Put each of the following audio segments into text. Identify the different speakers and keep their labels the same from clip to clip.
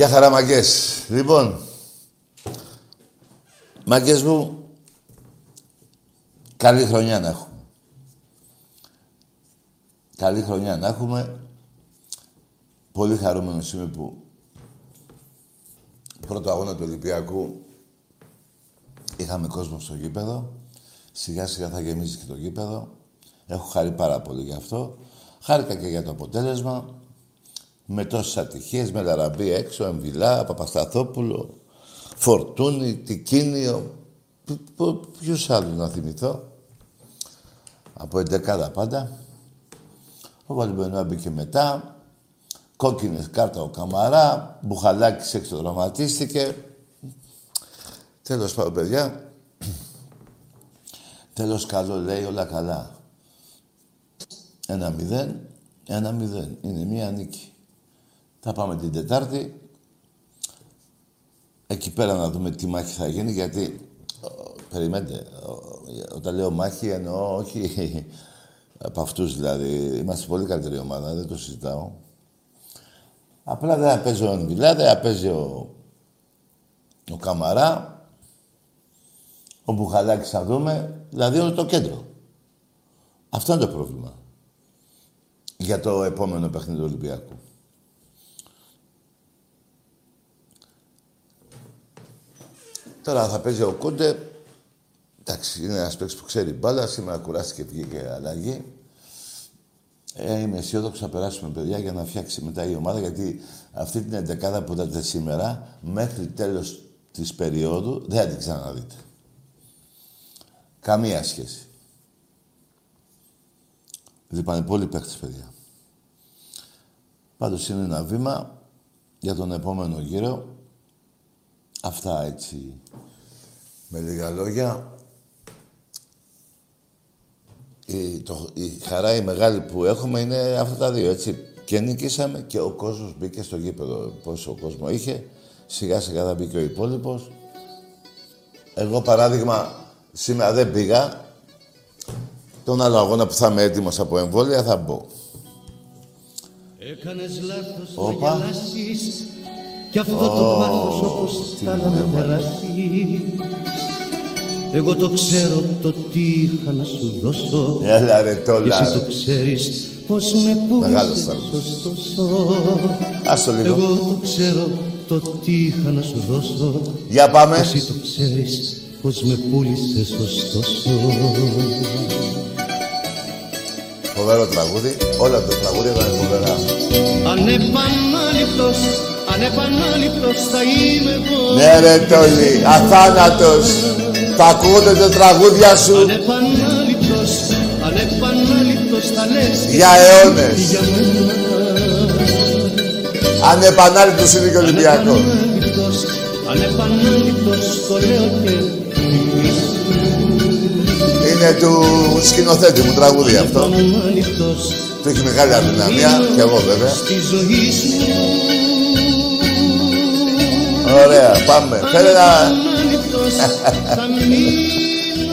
Speaker 1: Γεια χαρά, μαγκές. Λοιπόν, μαγκές μου, καλή χρονιά να έχουμε. Καλή χρονιά να έχουμε. Πολύ χαρούμενος είμαι που πρώτο αγώνα του Ολυμπιακού είχαμε κόσμο στο γήπεδο. Σιγά σιγά θα γεμίσει και το γήπεδο. Έχω χαρεί πάρα πολύ γι' αυτό. Χάρηκα και για το αποτέλεσμα. Με τόσες ατυχίες, με Λαραμπή έξω, Εμβιλά, Παπασταθόπουλο, Φορτούνη, Τικίνιο. Ποιους άλλους να θυμηθώ. Από εντεκάδα πάντα. Ο Βαλμπενουά μπήκε μετά. Κόκκινες κάρτα ο Καμαρά. Μπουχαλάκης έξω δραματίστηκε. Τέλος πάντων, παιδιά. Τέλος καλό λέει, όλα καλά. Ένα μηδέν, ένα μηδέν. Είναι μία νίκη. Θα πάμε την Τετάρτη. Εκεί πέρα να δούμε τι μάχη θα γίνει, γιατί... Περιμένετε, όταν λέω μάχη εννοώ όχι από αυτούς δηλαδή. Είμαστε πολύ καλύτερη ομάδα, δεν το συζητάω. Απλά δεν παίζει ο Ενβιλά, δεν παίζει ο, ο Καμαρά. Ο Μπουχαλάκης θα δούμε. Δηλαδή είναι το κέντρο. Αυτό είναι το πρόβλημα. Για το επόμενο παιχνίδι του Ολυμπιακού. Τώρα θα παίζει ο Κούντε Εντάξει, είναι ένας παίκτης που ξέρει μπάλα. Σήμερα κουράστηκε και βγήκε αλλαγή. Ε, είμαι αισιόδοξος να περάσουμε παιδιά για να φτιάξει μετά η ομάδα γιατί αυτή την εντεκάδα που είδατε σήμερα μέχρι τέλος της περίοδου δεν θα την ξαναδείτε. Καμία σχέση. Λείπανε πολλοί παίκτες, παιδιά. Πάντως είναι ένα βήμα για τον επόμενο γύρο. Αυτά έτσι με λίγα λόγια η, το, η χαρά η μεγάλη που έχουμε είναι αυτά τα δύο, έτσι. Και νικήσαμε και ο κόσμος μπήκε στο γήπεδο. Πόσο κόσμο είχε, σιγά σιγά θα μπήκε ο υπόλοιπος. Εγώ παράδειγμα, σήμερα δεν πήγα. Τον άλλο αγώνα που θα είμαι έτοιμος από εμβόλια θα μπω.
Speaker 2: Έκανες λάθος Όπα. να γελάσεις Κι αυτό oh, το πάθος όπως θα να περάσει εγώ το ξέρω το τι είχα να σου δώσω.
Speaker 1: Έλα ρε τόλα
Speaker 2: Εσύ το ξέρεις πως με πούλησες ωστόσο
Speaker 1: Άστο λίγο.
Speaker 2: Εγώ το ξέρω το τι είχα να σου δώσω.
Speaker 1: Για πάμε.
Speaker 2: Εσύ το ξέρεις πως με πούλησες ωστόσο
Speaker 1: Φοβερό τραγούδι, όλα τα τραγούδια ήταν φοβερά.
Speaker 2: Ανεπανάληπτος, ανεπανάληπτος θα είμαι εγώ.
Speaker 1: Ναι ρε Τόλι, αθάνατος. Θα ακούγονται τα τραγούδια σου.
Speaker 2: Ανεπανάληπτος, ανεπανάληπτος θα λες.
Speaker 1: Για αιώνες. Ανεπανάληπτος είναι και Ολυμπιακός.
Speaker 2: Ανεπανάληπτος, ανεπανάληπτος το λέω και
Speaker 1: Είναι του σκηνοθέτη μου τραγούδι αυτό. Το έχει μεγάλη αδυναμία και εγώ βέβαια.
Speaker 2: Στη ζωή σου
Speaker 1: Ωραία, πάμε. Φέρε να...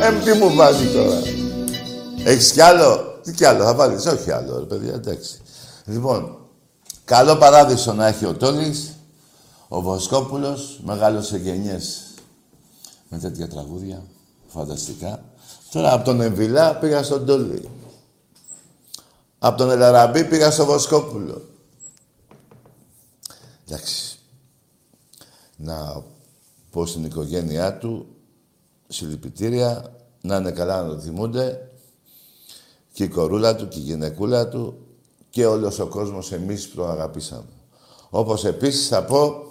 Speaker 1: Ε, τι μου βάζει τώρα; Έχεις κι άλλο; Τι κι άλλο θα βάλεις. Όχι άλλο, ρε παιδιά, εντάξει. Λοιπόν, καλό παράδεισο να έχει ο Τόλης, ο Βοσκόπουλος, μεγάλος εγγενιές με τέτοια τραγούδια, φανταστικά. Τώρα από τον Εμβιλά πήγα στον Τόλη. Από τον Ελαραμπή πήγα στο Βοσκόπουλο. Εντάξει. Να πω στην οικογένειά του συλληπιτήρια, να είναι καλά να το θυμούνται και η κορούλα του και η γυναικούλα του και όλος ο κόσμος εμείς που τον αγαπήσαμε. Όπως επίσης θα πω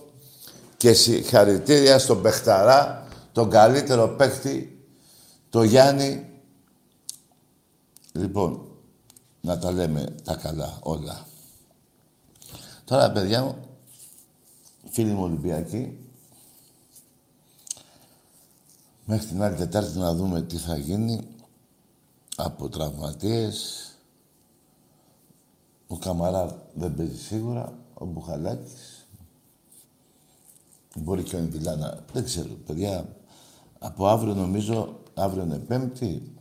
Speaker 1: και συγχαρητήρια στον Πεχταρά, τον καλύτερο παίχτη, το Γιάννη. Λοιπόν, να τα λέμε τα καλά όλα. Τώρα, παιδιά μου, φίλοι μου Ολυμπιακοί, Μέχρι την άλλη Τετάρτη να δούμε τι θα γίνει από τραυματίες. Ο Καμαρά δεν παίζει σίγουρα. Ο Μπουχαλάκης. Μπορεί και ο Ενδυλάνα. Δεν ξέρω, παιδιά. Από αύριο νομίζω, αύριο είναι Πέμπτη,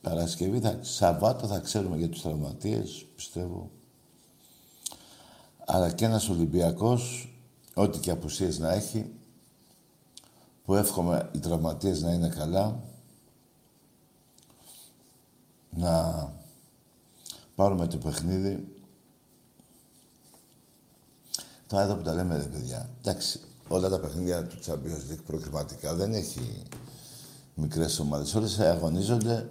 Speaker 1: Παρασκευή, θα, Σαββάτο θα ξέρουμε για τους τραυματίες, πιστεύω. Αλλά και ένας Ολυμπιακός ό,τι και απουσίες να έχει, που εύχομαι οι τραυματίες να είναι καλά, να πάρουμε το παιχνίδι. Τώρα εδώ που τα λέμε, ρε παιδιά, εντάξει, όλα τα παιχνίδια του Champions League προκριματικά δεν έχει μικρές ομάδες. Όλες αγωνίζονται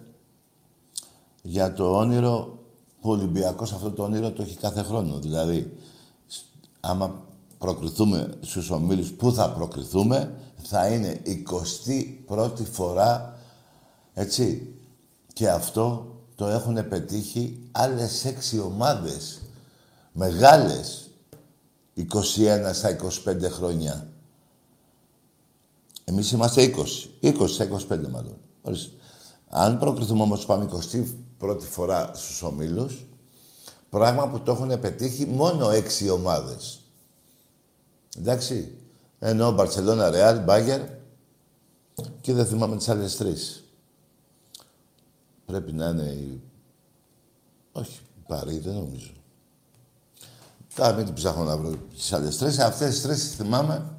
Speaker 1: για το όνειρο που ο Ολυμπιακός αυτό το όνειρο το έχει κάθε χρόνο. Δηλαδή, άμα προκριθούμε στους ομίλους, πού θα προκριθούμε, θα είναι 21η φορά, έτσι. Και αυτό το έχουν πετύχει άλλες έξι ομάδες, μεγάλες, 21 στα 25 χρόνια. Εμείς είμαστε 20. 20 στα 25 μάλλον. Αν προκριθούμε όμως πάμε 21η φορά στους ομίλους, πράγμα που το έχουν πετύχει μόνο έξι ομάδες. Εντάξει. Ενώ Μπαρσελόνα, Ρεάλ, Μπάγκερ και δεν θυμάμαι τις άλλες τρεις. Πρέπει να είναι η... Όχι, Παρή, δεν νομίζω. Τώρα μην την ψάχνω να βρω τις άλλες τρεις. Αυτές τις τρεις θυμάμαι.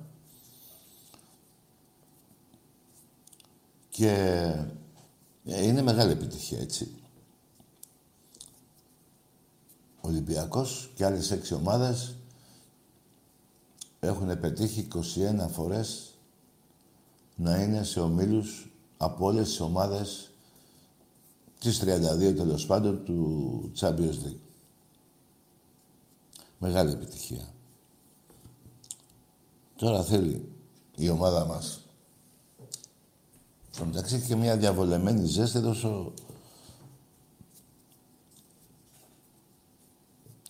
Speaker 1: Και ε, είναι μεγάλη επιτυχία, έτσι. Ολυμπιακός και άλλες έξι ομάδες έχουν πετύχει 21 φορές να είναι σε ομίλους από όλες τις ομάδες τις 32 τέλος πάντων του Champions League. Μεγάλη επιτυχία. Τώρα θέλει η ομάδα μας στο μεταξύ και μια διαβολεμένη ζέστη εδώ στο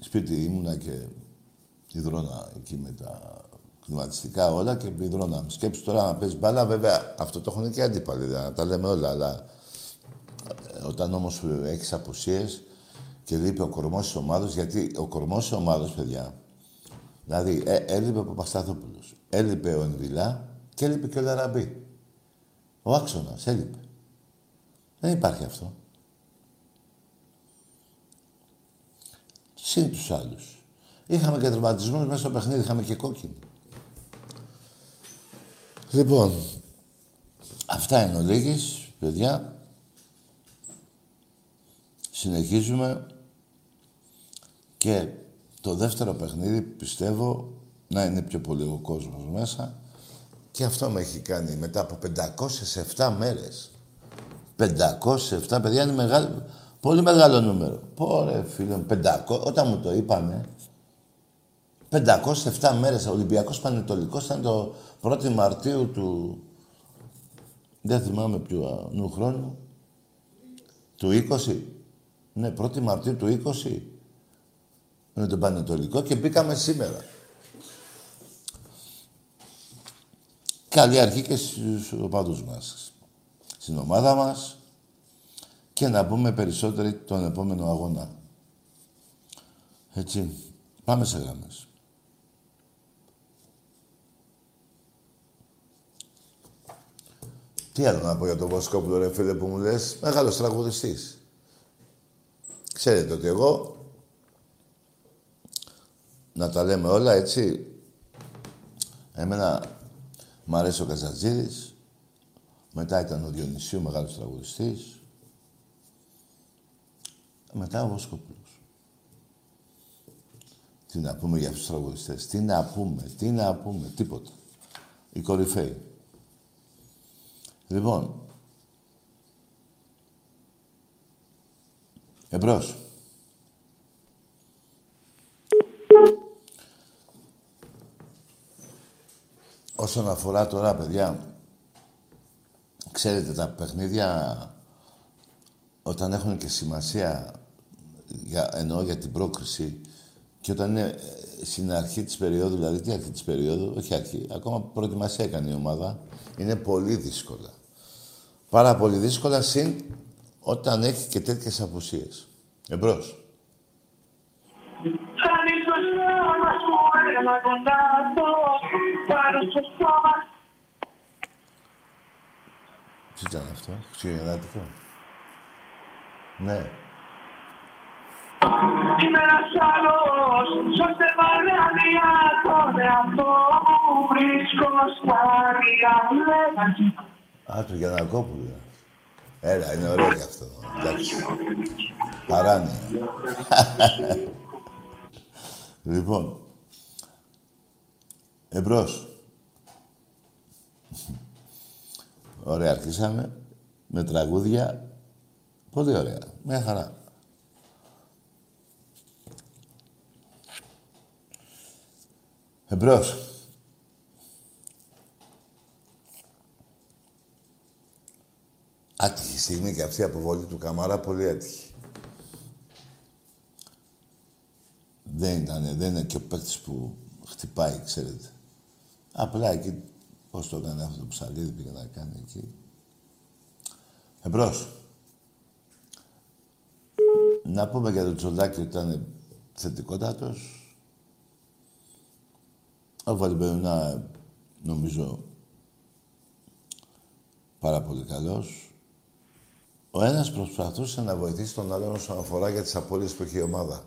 Speaker 1: σπίτι ήμουνα και υδρόνα εκεί με τα κλιματιστικά όλα και υδρόνα. Σκέψου τώρα να παίζει μπάλα, βέβαια αυτό το έχουν και αντίπαλοι, να τα λέμε όλα, αλλά ε, όταν όμως έχεις απουσίες και λείπει ο κορμός της ομάδος, γιατί ο κορμός της ομάδος, παιδιά, δηλαδή ε, έλειπε ο Παπασταθόπουλος, έλειπε ο Ενβιλά και έλειπε και ο Λαραμπή. Ο άξονας έλειπε. Δεν υπάρχει αυτό. Συν τους άλλους. Είχαμε και τραυματισμούς μέσα στο παιχνίδι, είχαμε και κόκκινη. Λοιπόν, αυτά είναι ο Λίγης, παιδιά. Συνεχίζουμε και το δεύτερο παιχνίδι πιστεύω να είναι πιο πολύ ο κόσμος μέσα και αυτό με έχει κάνει μετά από 507 μέρες. 507, παιδιά, είναι μεγάλο, πολύ μεγάλο νούμερο. Πόρε, φίλε, 500, όταν μου το είπανε, 507 μέρες, ο Ολυμπιακός Πανετολικός ήταν το 1η Μαρτίου του... Δεν θυμάμαι ποιο νου χρόνου. Του 20. Ναι, 1η Μαρτίου του 20. Με τον Πανετολικό και μπήκαμε σήμερα. Καλή αρχή και στους οπαδούς μας. Στην ομάδα μας και να πούμε περισσότεροι τον επόμενο αγώνα. Έτσι. Πάμε σε γράμμες. Τι άλλο να πω για τον Βοσκόπουλο, ρε φίλε, που μου λες; Μεγάλος τραγουδιστής. Ξέρετε ότι εγώ, να τα λέμε όλα, έτσι, εμένα Μ' αρέσει ο Καζατζίδης. Μετά ήταν ο Διονυσίου, μεγάλος τραγουδιστής. Μετά ο Βοσκόπουλος. Τι να πούμε για αυτούς τους τραγουδιστές. Τι να πούμε, τι να πούμε, τίποτα. Οι κορυφαίοι. Λοιπόν, εμπρός. Όσον αφορά τώρα, παιδιά, ξέρετε, τα παιχνίδια όταν έχουν και σημασία, για, εννοώ για την πρόκριση, και όταν είναι ε, στην αρχή της περίοδου, δηλαδή τι αρχή της περίοδου, όχι αρχή, ακόμα προετοιμασία έκανε η ομάδα, είναι πολύ δύσκολα. Πάρα πολύ δύσκολα, συν όταν έχει και τέτοιες απουσίες. Εμπρός. Τι ήταν αυτό, χριστουγεννιάτικο. Ναι. Είμαι ένας άλλος, σώστε τον εαυτό Α, του Γιανακόπουλου. Έλα, είναι ωραίο κι αυτό. Εντάξει. Παράνοια. λοιπόν. Εμπρός. Ωραία, αρχίσαμε. Με τραγούδια. Πολύ ωραία. Μια χαρά. Εμπρός. Άτυχη στιγμή και αυτή η αποβολή του Καμαρά, πολύ άτυχη. Δεν ήταν, δεν είναι και ο παίκτης που χτυπάει, ξέρετε. Απλά εκεί, πώς το έκανε αυτό το ψαλίδι, πήγε να κάνει εκεί. Εμπρός. Να πούμε για τον Τζολάκη ότι ήταν θετικότατος. Ο Βαλμπερνά, νομίζω, πάρα πολύ καλός. Ο ένας προσπαθούσε να βοηθήσει τον άλλον όσον αφορά για τις απώλειες που έχει η ομάδα.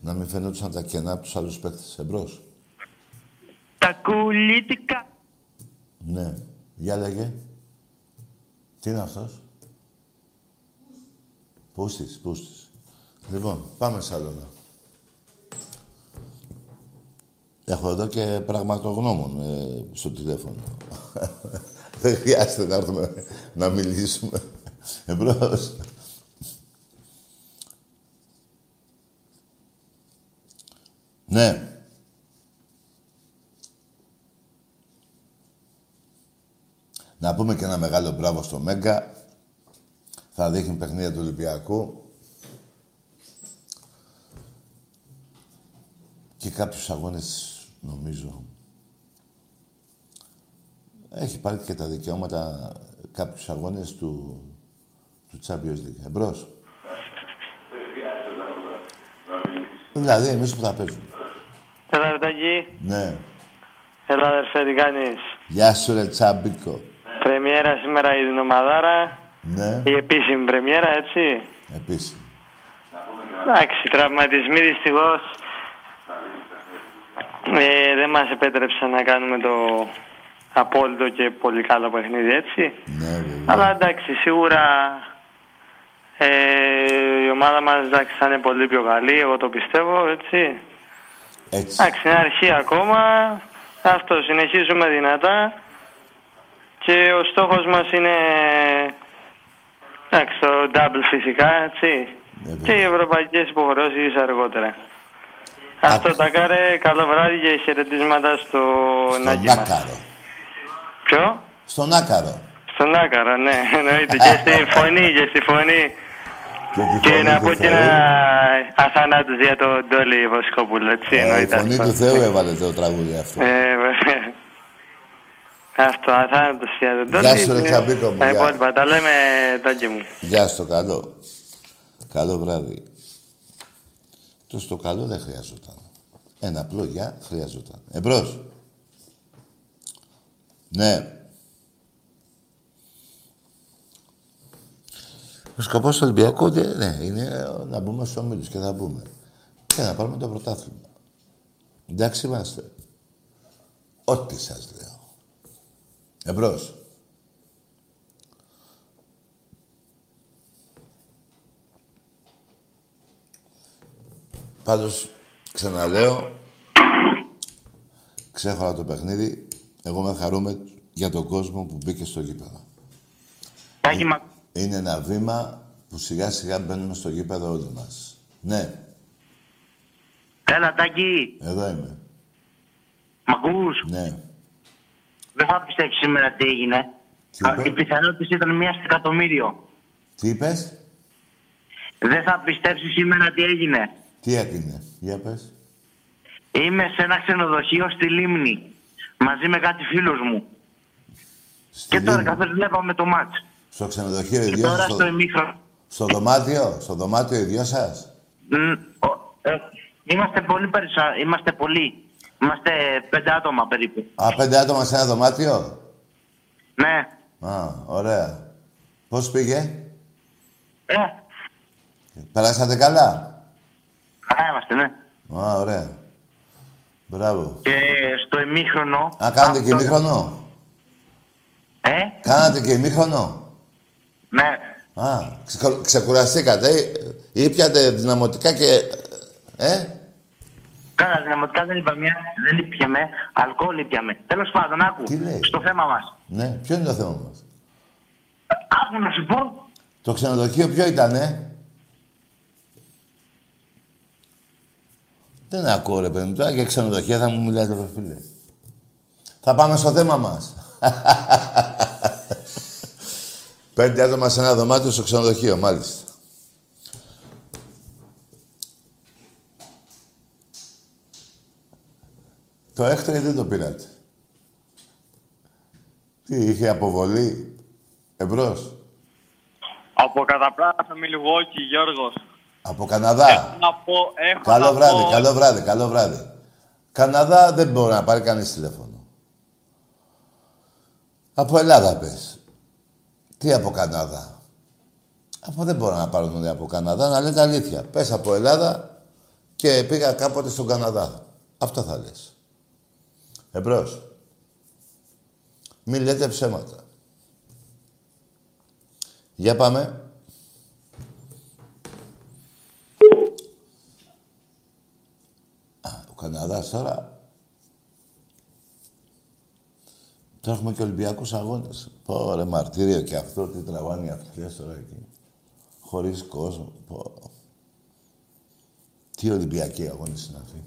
Speaker 1: Να μην φαινόντουσαν τα κενά από τους άλλους παίκτες εμπρός.
Speaker 3: Τα κουλίτικα.
Speaker 1: Ναι. Για λέγε. Τι είναι αυτός; Πούστης, πούστης. Λοιπόν, πάμε σαλόνα. Έχω εδώ και πραγματογνώμων ε, στο τηλέφωνο. Δεν χρειάζεται να έρθουμε να μιλήσουμε. Εμπρός. Ναι. Να πούμε και ένα μεγάλο μπράβο στο Μέγκα. Θα δείχνει παιχνίδια του Ολυμπιακού. Και κάποιους αγώνες, νομίζω, έχει πάρει και τα δικαιώματα κάποιους αγώνες του, του Champions League. Εμπρός. Δηλαδή, εμείς που θα παίζουμε.
Speaker 3: Έλα, Ρετάκη.
Speaker 1: Ναι.
Speaker 3: Έλα, αδερφέ, τι κάνεις;
Speaker 1: Γεια σου, ρε Τσάμπικο.
Speaker 3: Πρεμιέρα σήμερα η Δυνομαδάρα.
Speaker 1: Ναι,
Speaker 3: Η επίσημη πρεμιέρα, έτσι.
Speaker 1: επίσης.
Speaker 3: Εντάξει, τραυματισμοί δυστυχώς. Ε, δεν μας επέτρεψαν να κάνουμε το απόλυτο και πολύ καλό παιχνίδι, έτσι.
Speaker 1: Ναι, βέβαια.
Speaker 3: Αλλά εντάξει, σίγουρα ε, η ομάδα μας εντάξει, θα είναι πολύ πιο καλή, εγώ το πιστεύω, έτσι.
Speaker 1: Έτσι.
Speaker 3: Εντάξει, είναι αρχή ακόμα. Αυτό, συνεχίζουμε δυνατά. Και ο στόχος μας είναι εντάξει, το double φυσικά, έτσι.
Speaker 1: Ναι,
Speaker 3: και οι ευρωπαϊκές υποχρεώσεις αργότερα. Αυτό τα κάρε, καλό βράδυ και χαιρετίσματα στο
Speaker 1: Στον
Speaker 3: Νάκη μας.
Speaker 1: Άκαρο.
Speaker 3: Ποιο;
Speaker 1: Στον Άκαρο.
Speaker 3: Στον Άκαρο, ναι, εννοείται. και στη φωνή, και στη φωνή.
Speaker 1: Τη
Speaker 3: Και
Speaker 1: φωνή
Speaker 3: να
Speaker 1: του
Speaker 3: πω και
Speaker 1: Θεού.
Speaker 3: ένα αθανάτους για τον Ντόλι Βοσκόπουλο, έτσι,
Speaker 1: Ε, η
Speaker 3: εννοείται.
Speaker 1: φωνή
Speaker 3: αυτό.
Speaker 1: του Θεού έβαλε το τραγούδι αυτό.
Speaker 3: Ε, βέβαια. Αυτό, αθάνατος για τον Ντόλι.
Speaker 1: Γεια σου, ρε Τσαμπίκο μου,
Speaker 3: Τα
Speaker 1: γεια.
Speaker 3: υπόλοιπα, τα λέμε, τάκι μου.
Speaker 1: Γεια στο καλό. Καλό βράδυ. Το στο καλό δεν χρειαζόταν. Ένα απλό γεια χρειαζόταν. Εμπρός. Ναι. Ο σκοπός του Ολυμπιακού ναι, ναι, είναι να μπούμε στους ομίλους και θα μπούμε. Και να πάρουμε το πρωτάθλημα. Εντάξει είμαστε. Ό,τι σας λέω. Εμπρός. Πάντως, ξαναλέω, ξέχωρα το παιχνίδι, εγώ με χαρούμε για τον κόσμο που μπήκε στο γήπεδο.
Speaker 3: Τάκι, μα...
Speaker 1: Είναι ένα βήμα που σιγά σιγά μπαίνουμε στο γήπεδο όλοι μας. Ναι,
Speaker 3: Έλα, Τάκη,
Speaker 1: εδώ είμαι.
Speaker 3: μ' ακούς;
Speaker 1: Ναι.
Speaker 3: Δεν θα πιστέψεις σήμερα τι έγινε.
Speaker 1: Τι είπες;
Speaker 3: Οι πιθανότητες ήταν μία στο εκατομμύριο.
Speaker 1: Τι είπες,
Speaker 3: Δεν θα πιστέψεις σήμερα τι έγινε.
Speaker 1: τι έγινε, για πες.
Speaker 3: Είμαι σε ένα ξενοδοχείο στη Λίμνη. Μαζί με κάτι φίλους μου.
Speaker 1: Στη
Speaker 3: Και τώρα
Speaker 1: Λίμνη.
Speaker 3: καθώς βλέπαμε το μάτς.
Speaker 1: Στο ξενοδοχείο οι
Speaker 3: Και
Speaker 1: δυο
Speaker 3: τώρα
Speaker 1: σας,
Speaker 3: στο
Speaker 1: στο,
Speaker 3: ημίχρονο.
Speaker 1: στο δωμάτιο, στο δωμάτιο οι δυο σας.
Speaker 3: Μ, ο- ε, Είμαστε πολύ περισσότεροι. Είμαστε πολλοί. Είμαστε πέντε άτομα περίπου.
Speaker 1: Α, πέντε άτομα σε ένα δωμάτιο;
Speaker 3: Ναι.
Speaker 1: Α, ωραία. Πώς πήγε,
Speaker 3: Ε,
Speaker 1: περάσατε καλά;
Speaker 3: καλά είμαστε, ναι.
Speaker 1: Α, ωραία. Μπράβο.
Speaker 3: Και στο ημίχρονο...
Speaker 1: Α, κάνετε και ημίχρονο;
Speaker 3: Ε,
Speaker 1: Κάνατε και ημίχρονο;
Speaker 3: Ναι.
Speaker 1: Α, ξε- ξεκουραστήκατε ή, ή πιάτε δυναμωτικά και... Ε,
Speaker 3: Κάνα δυναμωτικά δεν είπαμε, δεν ήπιαμε, αλκοόλ ήπιαμε. Τέλος πάντων, άκου,
Speaker 1: Τι λέει;
Speaker 3: στο θέμα μας.
Speaker 1: ναι, ποιο είναι το θέμα μας;
Speaker 3: Άκου να σου πω,
Speaker 1: Το ξενοδοχείο ποιο ήτανε; Δεν ακούω ρε παιδί μου, τώρα για ξενοδοχεία θα μου μιλάτε ρε φίλε. Θα πάμε στο θέμα μας. Πέντε άτομα σε ένα δωμάτιο στο ξενοδοχείο, μάλιστα. Το έκτρε δεν το πήρατε. Τι, είχε αποβολή εμπρός;
Speaker 4: Από καταπλάστα με λιγόκι, Γιώργος.
Speaker 1: Από Καναδά.
Speaker 4: Έχω να πω, έχω
Speaker 1: Καλό
Speaker 4: να
Speaker 1: βράδυ,
Speaker 4: πω...
Speaker 1: καλό βράδυ, καλό βράδυ. Καναδά δεν μπορεί να πάρει κανείς τηλέφωνο. Από Ελλάδα πες. Τι από Καναδά; Από δεν μπορώ να πάρω τον από Καναδά, να λέτε αλήθεια. Πες από Ελλάδα και πήγα κάποτε στον Καναδά. Αυτό θα λες. Εμπρός. Μην λέτε ψέματα. Για πάμε. Ο Καναδάς τώρα... Τώρα έχουμε και Ολυμπιακούς αγώνες. Πω ρε μαρτύριο και αυτό, τι τραβάνε οι αυτές τώρα εκεί. Χωρίς κόσμο. Πω. Τι Ολυμπιακοί αγώνες είναι αυτοί.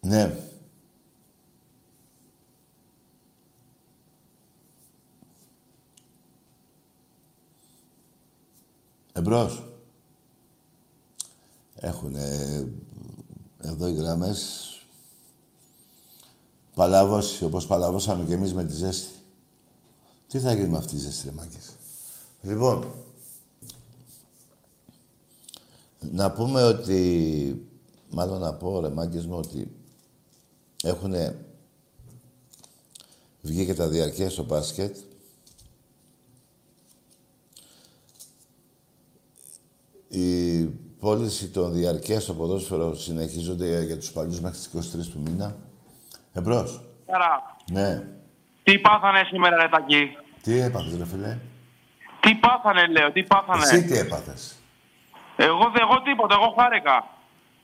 Speaker 1: Ναι. Εμπρός. Έχουν εδώ οι γραμμές παλαβώσει, όπως παλαβώσαμε και εμείς με τη ζέστη. Τι θα γίνει με αυτή τη ζέστη, ρε μάγκες. Λοιπόν, να πούμε ότι, μάλλον να πω, ρε μάγκες μου, ότι έχουν βγει και τα διαρκεία στο μπάσκετ. Η πώληση των διαρκεία στο ποδόσφαιρο συνεχίζονται για τους παλιούς μέχρι τις 23 του μήνα. Εμπρός.
Speaker 4: Άρα,
Speaker 1: Ναι.
Speaker 4: τι πάθανε σήμερα, ρε Τακί.
Speaker 1: Τι έπαθες, ρε φίλε;
Speaker 4: Τι πάθανε, λέω, τι πάθανε;
Speaker 1: Εσύ τι έπαθες;
Speaker 4: Εγώ, δε- εγώ τίποτα, εγώ χάρηκα.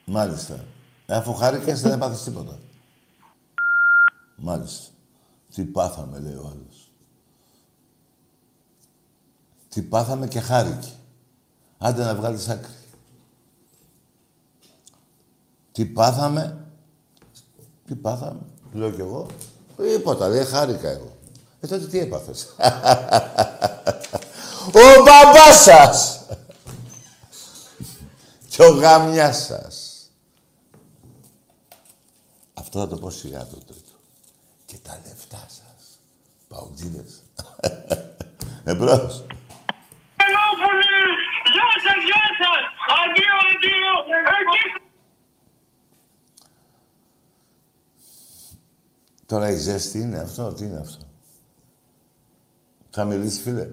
Speaker 1: Μάλιστα. Ε, Αφού χάρηκες δεν έπαθες τίποτα. Μάλιστα. Τι πάθαμε, λέει ο άλλος. Τι πάθαμε και χάρηκε. Άντε να βγάλεις άκρη. Τι πάθαμε. Τι πάθαμε. Λέω κι εγώ. Τίποτα, λέει, χάρηκα εγώ. Ε, τότε τι έπαθες; ο μπαμπάς σας. και ο γάμιας σας. Αυτό θα το πω σιγά το τρίτο. Και τα λεφτά σας. Παουτζίδες. Εμπρός.
Speaker 4: Ελόπουλοι! Γεια σας, γεια σας! Αντίο, αντίο! Εκεί
Speaker 1: Τώρα η ζέστη είναι αυτό, τι είναι αυτό; Θα μιλήσει, φίλε.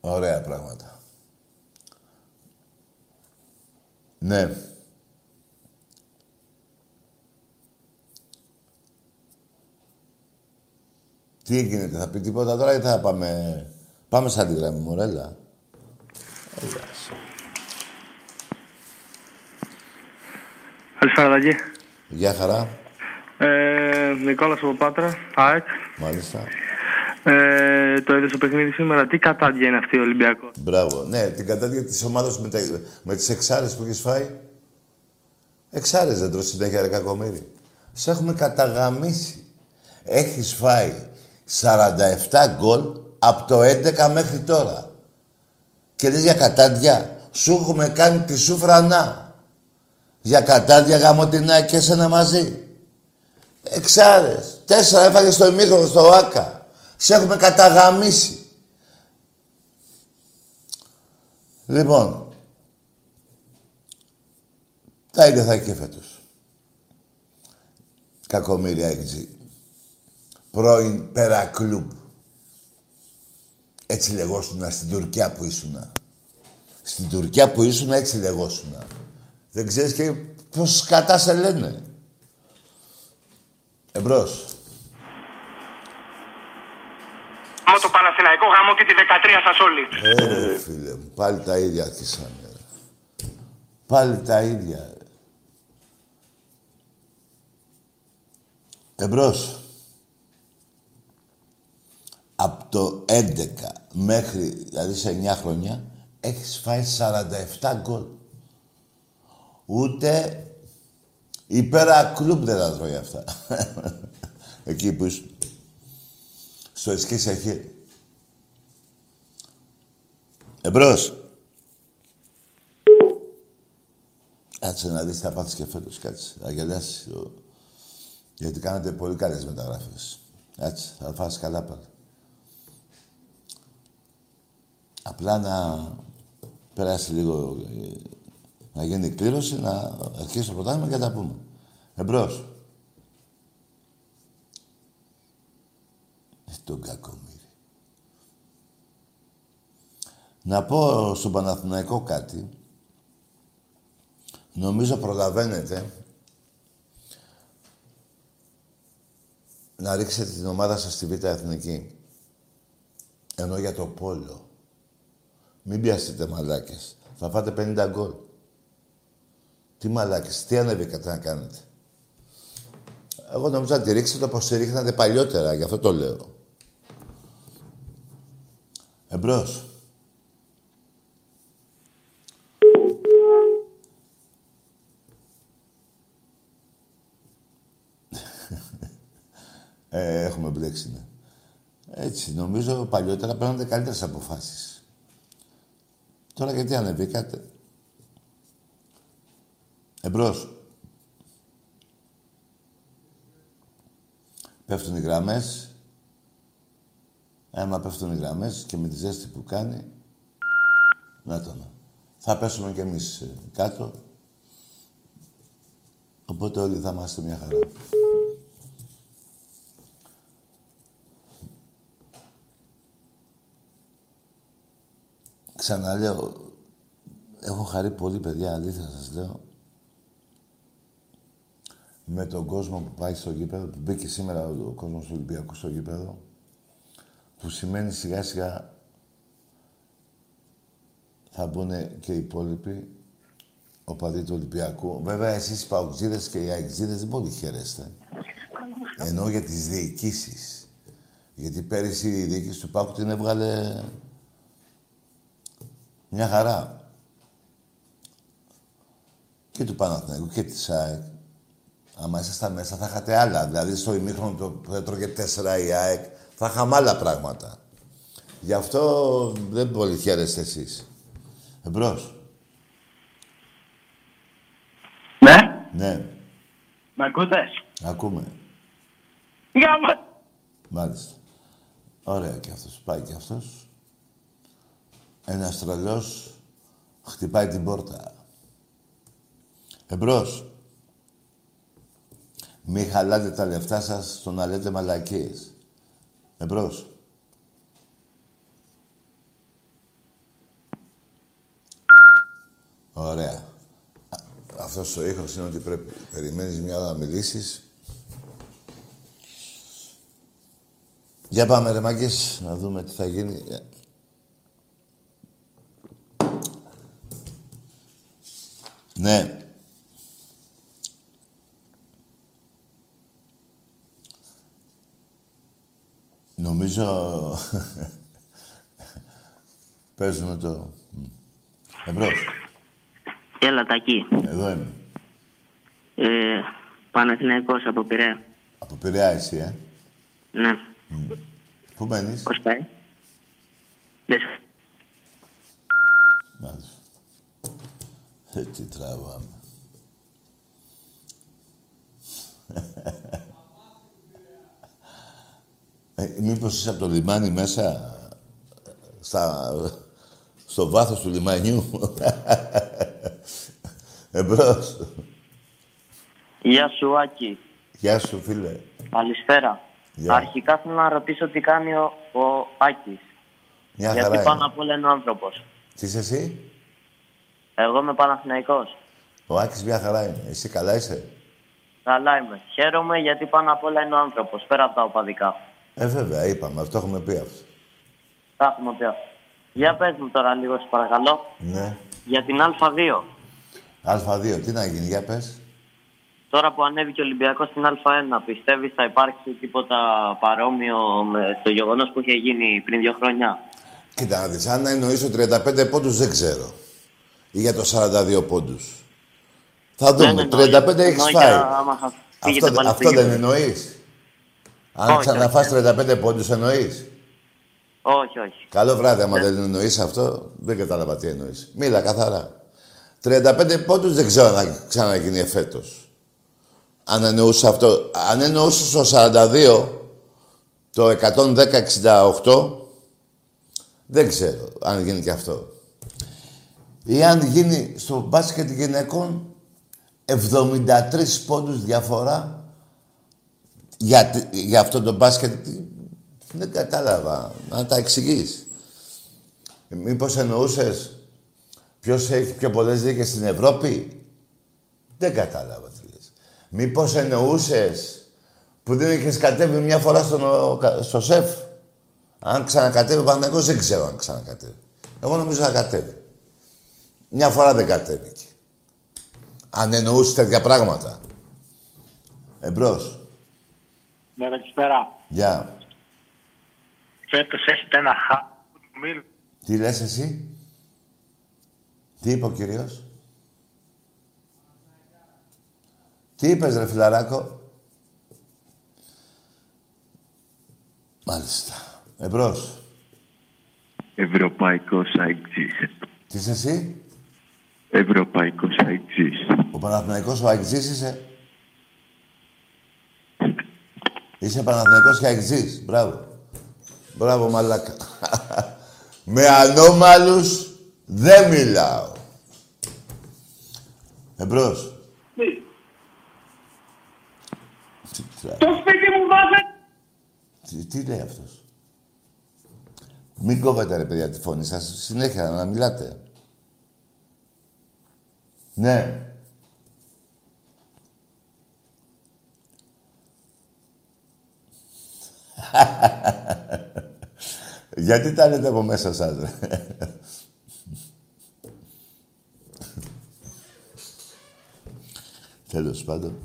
Speaker 1: Ωραία πράγματα. Ναι. Τι γίνεται, θα πει τίποτα τώρα ή θα πάμε... Πάμε σαν τη γραμμή, μωρέλα; Έλα.
Speaker 3: Καλησπέρα, Δαγή.
Speaker 1: Γεια χαρά.
Speaker 3: Ε, Νικόλας από Πάτρα, ΑΕΚ.
Speaker 1: Μάλιστα.
Speaker 3: Ε, το είδες στο παιχνίδι σήμερα. Τι κατάντια είναι αυτή ο Ολυμπιακό;
Speaker 1: Μπράβο. Ναι, την κατάδια της ομάδας με, τα, με τις εξάρες που έχεις φάει. Εξάρες δεν τρως συνέχεια ρε κακομύρι. Σε έχουμε καταγαμίσει. Έχεις φάει 47 γκολ από το 11 μέχρι τώρα. Και λες για κατάντια. Σου έχουμε κάνει τη σούφρανα. Για κατάντια γαμωτινά και εσένα μαζί. Εξάρες. Τέσσερα έφαγες στο ημίχρονο στο ΆΚΑ. Σε έχουμε καταγαμίσει. Λοιπόν, τα ίδια θα έχει και φέτος. Κακομοίρα έξι. Πρώην Pera Club. Έτσι λεγόσουνα στην Τουρκία που ήσουνα. Στην Τουρκία που ήσουν έτσι λεγόσουνα. Δεν ξέρεις και πώς σκατά σε λένε. Εμπρός.
Speaker 4: Με το Παναθηναϊκό γαμώ και τη 13 σας όλοι.
Speaker 1: Ε, ρε, φίλε μου, πάλι τα ίδια αρχίσανε. ρε. Πάλι τα ίδια. ρε. Εμπρός. Από το 11 μέχρι, δηλαδή σε 9 χρόνια, έχεις φάει 47 γκολ. Ούτε υπέρα κλουμπ δεν τα τρώει αυτά. Εκεί που είσαι. Στο εσκής έχει. Εμπρός. Κάτσε να δεις τι θα πάθεις και φέτος. Κάτσε. Θα γελάσεις. ο- Γιατί κάνετε πολύ καλές μεταγραφές. Κάτσε. Θα φας καλά πάλι. Απλά να περάσει λίγο, ε, να γίνει κλήρωση, να αρχίσει το πρωτάθλημα και να τα πούμε. Εμπρός. Ε, Τον κακομύρι. Να πω στον Παναθηναϊκό κάτι. Νομίζω προλαβαίνετε να ρίξετε την ομάδα σας στη Β' Εθνική. Ενώ για το πόλο. Μην πιάσετε μαλάκες. Θα φάτε 50 γκολ. Τι μαλάκες, τι ανέβηκατε να κάνετε. Εγώ νομίζω να τη ρίξετε όπως τη ρίχνατε παλιότερα, γι' αυτό το λέω. Εμπρός. Ε, έχουμε μπλέξει, ναι. Έτσι, νομίζω παλιότερα παίρνατε καλύτερες αποφάσεις. Τώρα γιατί ανεβήκατε; Εμπρός. Πέφτουν οι γραμμές. Άμα πέφτουν οι γραμμές και με τη ζέστη που κάνει, να το να. Θα πέσουμε κι εμείς ε, κάτω. Οπότε όλοι θα είμαστε μια χαρά. Ξαναλέω, έχω χαρεί πολύ, παιδιά, αλήθεια σας λέω. Με τον κόσμο που πάει στο γήπεδο, που μπήκε σήμερα ο, ο κόσμος του Ολυμπιακού στο γήπεδο, που σημαίνει σιγά σιγά θα μπουν και οι υπόλοιποι οπαδοί του Ολυμπιακού. Βέβαια, εσείς οι Παουτζίδες και οι Αεξίδες δεν πολύ χαίρεστε. Ενώ για τις διοικήσεις. Γιατί πέρυσι η διοίκηση του Πάκου την έβγαλε μια χαρά. Και του Παναθηναϊκού και της ΑΕΚ. Άμα ήσασταν μέσα θα είχατε άλλα. Δηλαδή στο ημίχρονο το- που έτρωγε τέσσερα η ΑΕΚ θα είχαμε άλλα πράγματα. Γι' αυτό δεν πολύ χαίρεστε εσείς. Εμπρός.
Speaker 4: Ναι.
Speaker 1: Ναι,
Speaker 4: Μ' ακούτε.
Speaker 1: ακούμε.
Speaker 4: Γάμα.
Speaker 1: Μάλιστα. Ωραία και αυτός. Πάει και αυτός. Ένας τρελός χτυπάει την πόρτα. Εμπρός. Μη χαλάτε τα λεφτά σας στο να λέτε μαλακίες. Εμπρός. Ωραία. Α- Αυτός ο ήχος είναι ότι πρέπει... Περιμένεις μια ώρα να μιλήσεις. Για πάμε ρε μάγκες, να δούμε τι θα γίνει. Ναι. Νομίζω... Παίζουμε το... Μ. Εμπρός.
Speaker 5: Έλα, Τακί.
Speaker 1: Εδώ είμαι.
Speaker 5: Ε, Παναθηναϊκός από Πειραιά.
Speaker 1: Από Πειραιά εσύ, ε;
Speaker 5: Ναι.
Speaker 1: Πού μένεις;
Speaker 5: Πώς πάει; Δεν
Speaker 1: Μάλιστα. Ε, τι τραβάμε. ε, μήπως είσαι από το λιμάνι μέσα, στα, στο βάθος του λιμανιού; Εμπρός.
Speaker 5: Γεια σου, Άκη.
Speaker 1: Γεια σου, φίλε.
Speaker 5: Καλησπέρα.
Speaker 1: Γεια.
Speaker 5: Αρχικά θέλω να ρωτήσω τι κάνει ο, ο Άκης.
Speaker 1: Μια
Speaker 5: Γιατί
Speaker 1: χαρά
Speaker 5: πάνω
Speaker 1: είναι.
Speaker 5: απ' όλα είναι ο άνθρωπος.
Speaker 1: Τι είσαι εσύ;
Speaker 5: Εγώ είμαι Παναθηναϊκός.
Speaker 1: Ο Άκης μια χαρά είναι. Εσύ καλά είσαι;
Speaker 5: Καλά είμαι. Χαίρομαι γιατί πάνω απ' όλα είναι ο άνθρωπος, πέρα από τα οπαδικά.
Speaker 1: Ε, βέβαια, είπαμε. Αυτό έχουμε πει αυτό.
Speaker 5: Τα έχουμε πει αυτά. Για πες μου τώρα λίγο, σε παρακαλώ,
Speaker 1: Ναι.
Speaker 5: για την Α2.
Speaker 1: Α2, τι να γίνει, για πες.
Speaker 5: Τώρα που ανέβηκε ο Ολυμπιακός στην Α1, πιστεύεις θα υπάρξει τίποτα παρόμοιο με το γεγονός που είχε γίνει πριν δύο χρόνια;
Speaker 1: Κοίτα να δεις, αν εννοείς το 35 πόντους δεν ξέρω. Ή για το 42 πόντους. Θα δούμε.
Speaker 5: Ναι, ναι,
Speaker 1: 35
Speaker 5: εννοώ
Speaker 1: έχεις
Speaker 5: για
Speaker 1: φάει.
Speaker 5: άμα θα φύγετε
Speaker 1: Αυτό,
Speaker 5: πάλι
Speaker 1: αυτό
Speaker 5: στο
Speaker 1: δεν
Speaker 5: γήπεδο.
Speaker 1: εννοείς. Αν
Speaker 5: Όχι,
Speaker 1: ξαναφάς
Speaker 5: όχι.
Speaker 1: 35 πόντους εννοείς.
Speaker 5: Όχι, όχι.
Speaker 1: Καλό βράδυ, άμα δεν εννοείς αυτό, δεν κατάλαβα τι εννοείς. Μίλα καθαρά. 35 πόντους δεν ξέρω να ξαναγίνει εφέτος. Αν εννοούσε αυτό, αν εννοούσες το 42, το 110-68, δεν ξέρω αν γίνει και αυτό. Ή αν γίνει στο μπάσκετ γυναικών 73 πόντους διαφορά για, τι- για αυτό το μπάσκετ. τι- Δεν κατάλαβα. Να τα εξηγείς. Μήπως εννοούσες ποιος έχει πιο πολλές δίκες στην Ευρώπη; Δεν κατάλαβα τι λες. Μήπως εννοούσες που δεν είχες κατέβει μια φορά στον, ο- στο σεφ; Αν ξανακατέβει ο Παναγιώτης δεν ξέρω αν ξανακατέβει. Εγώ νομίζω να κατέβει. Μια φορά δεν κατέβηκε. Αν εννοούσε τέτοια πράγματα. Εμπρός.
Speaker 4: Ναι, καλησπέρα.
Speaker 1: Γεια.
Speaker 4: Φέτος έχετε ένα χα... Μιλ.
Speaker 1: Τι λες εσύ; Τι είπε ο κύριος; Τι είπες ρε φιλαράκο; Μάλιστα. Εμπρός.
Speaker 6: Ευρωπαϊκός αεξής.
Speaker 1: Τι είσαι εσύ;
Speaker 6: Ευρωπαϊκός αεξής.
Speaker 1: Ο Παναθηναϊκός ο Αιγτζής είσαι. Είσαι Παναθηναϊκός και Αιγτζής. Μπράβο. Μπράβο μαλάκα. Με ανώμαλους δεν μιλάω. Εμπρός. Τι,
Speaker 4: Το σπίτι μου βάζε...
Speaker 1: τι, τι λέει αυτός; Μην κόβετε ρε παιδιά τη φωνή σας. Συνέχεια να μιλάτε. Ναι. Γιατί τα λέτε από μέσα σας, ρε. Τέλος πάντων,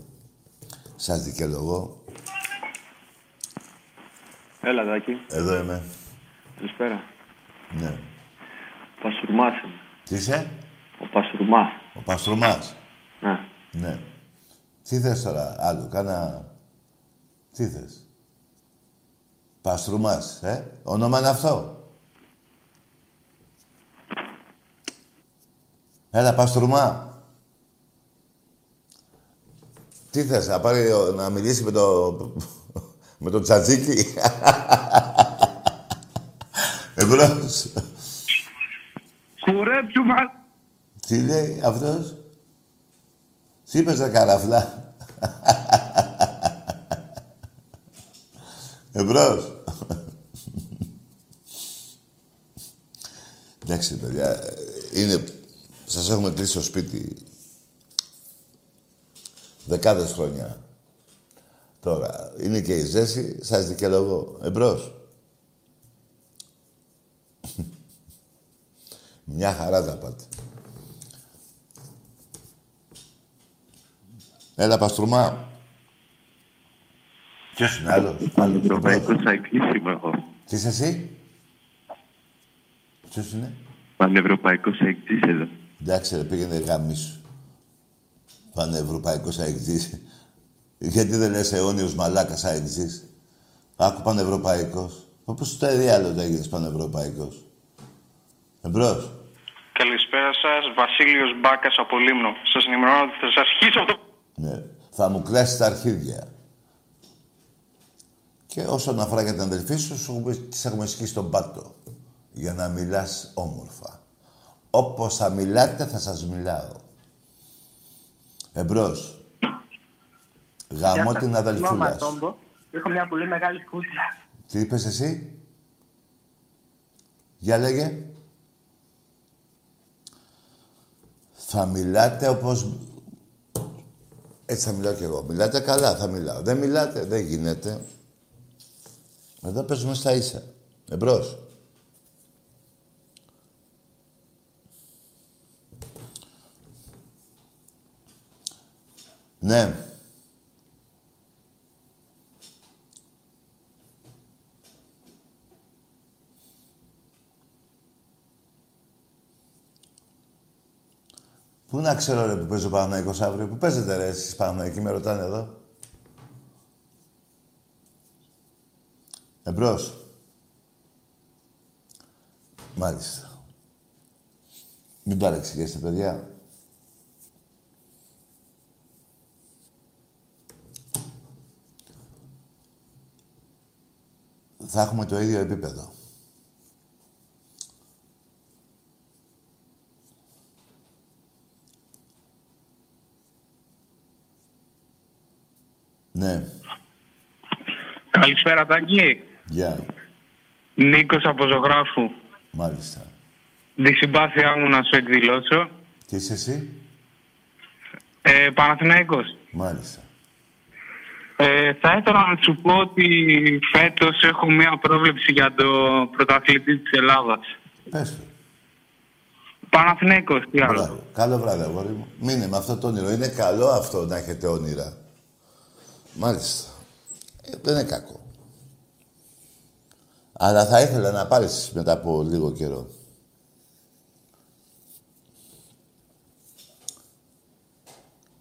Speaker 1: σας δικαιολογώ.
Speaker 7: Έλα, Δάκη.
Speaker 1: Εδώ είμαι.
Speaker 7: Καλησπέρα.
Speaker 1: Ναι.
Speaker 7: Πασουρμάς είμαι.
Speaker 1: Τι είσαι;
Speaker 7: Ο Πασουρμάς.
Speaker 1: Ο Παστρομάς.
Speaker 7: Ναι.
Speaker 1: Ναι. Τι θες τώρα, άλλο, κάνα... Τι θες; Παστρουμάς, ε; Όνομα είναι αυτό; Έλα, Παστρουμά. Τι θες, να πάρει, ο- να μιλήσει με το... με το τσατζίκι. Εμπρός.
Speaker 4: Κουρέψου μας...
Speaker 1: Τι λέει αυτός; Τι είπες ρε καραφλά. Εμπρός. Εντάξει, παιδιά, είναι... Σας έχουμε κλείσει στο σπίτι δεκάδες χρόνια. Τώρα, είναι και η ζέση, σας δικαιολογώ. Εμπρός. Μια χαρά τα πάτε. Έλα, Παστρουμά. Ποιος είναι άλλος; Άλλος.
Speaker 6: Πανευρωπαϊκός αεξής είμαι εγώ.
Speaker 1: Τι είσαι εσύ; Ποιος είναι;
Speaker 6: Πανευρωπαϊκός αεξής εδώ.
Speaker 1: Εντάξει, ρε, πήγαινε γάμισου. Πανευρωπαϊκός αεξής. Γιατί δεν λες αιώνιος μαλάκας αεξής. Άκου πανευρωπαϊκός. Όπως το διάλογο έγινες πανευρωπαϊκός. Εμπρός.
Speaker 3: Καλησπέρα σας, Βασίλειος Μπάκας από Λίμνο. Σας ενημερώνω ότι θα σας αρχίσω αυτό.
Speaker 1: Ναι. Θα μου κλάσεις τα αρχίδια. Και όσον αφορά για την αδελφή σου, σου έχουμε- της έχουμε σκίσει τον πάτο. Για να μιλάς όμορφα. Όπως θα μιλάτε, θα σας μιλάω. Εμπρός. Γαμώ την αδελφούλα σου.
Speaker 4: Έχω μια πολύ μεγάλη κούτια.
Speaker 1: Τι είπες εσύ; Για λέγε. Θα μιλάτε όπως... Έτσι θα μιλάω κι εγώ. Μιλάτε καλά, θα μιλάω. Δεν μιλάτε, δεν γίνεται. Εδώ παίζουμε στα ίσα. Εμπρός. Ναι. Πού να ξέρω ρε που παίζει ο Παναγικός αύριο, που παίζετε ρε εσείς Παναγικοί, με ρωτάνε εδώ. Εμπρός. Μάλιστα. Μην παρεξηγήσετε, παιδιά. Θα έχουμε το ίδιο επίπεδο. Ναι.
Speaker 4: Καλησπέρα, Τάκη.
Speaker 1: Γεια.
Speaker 4: Νίκος από Ζωγράφου.
Speaker 1: Μάλιστα.
Speaker 4: Τη συμπάθειά μου να σου εκδηλώσω.
Speaker 1: Και είσαι εσύ;
Speaker 4: Ε, Παναθηναϊκός.
Speaker 1: Μάλιστα.
Speaker 4: Ε, θα ήθελα να σου πω ότι φέτος έχω μία πρόβλεψη για το πρωταθλητή της Ελλάδας.
Speaker 1: Πες το.
Speaker 4: Παναθηναϊκός, τι άλλο.
Speaker 1: Μπράβο. Καλό βράδυ, αγόρι μου. Μείνε με αυτό το όνειρο. Είναι καλό αυτό να έχετε όνειρα. Μάλιστα. Ε, δεν είναι κακό. Αλλά θα ήθελα να πάρεις μετά από λίγο καιρό.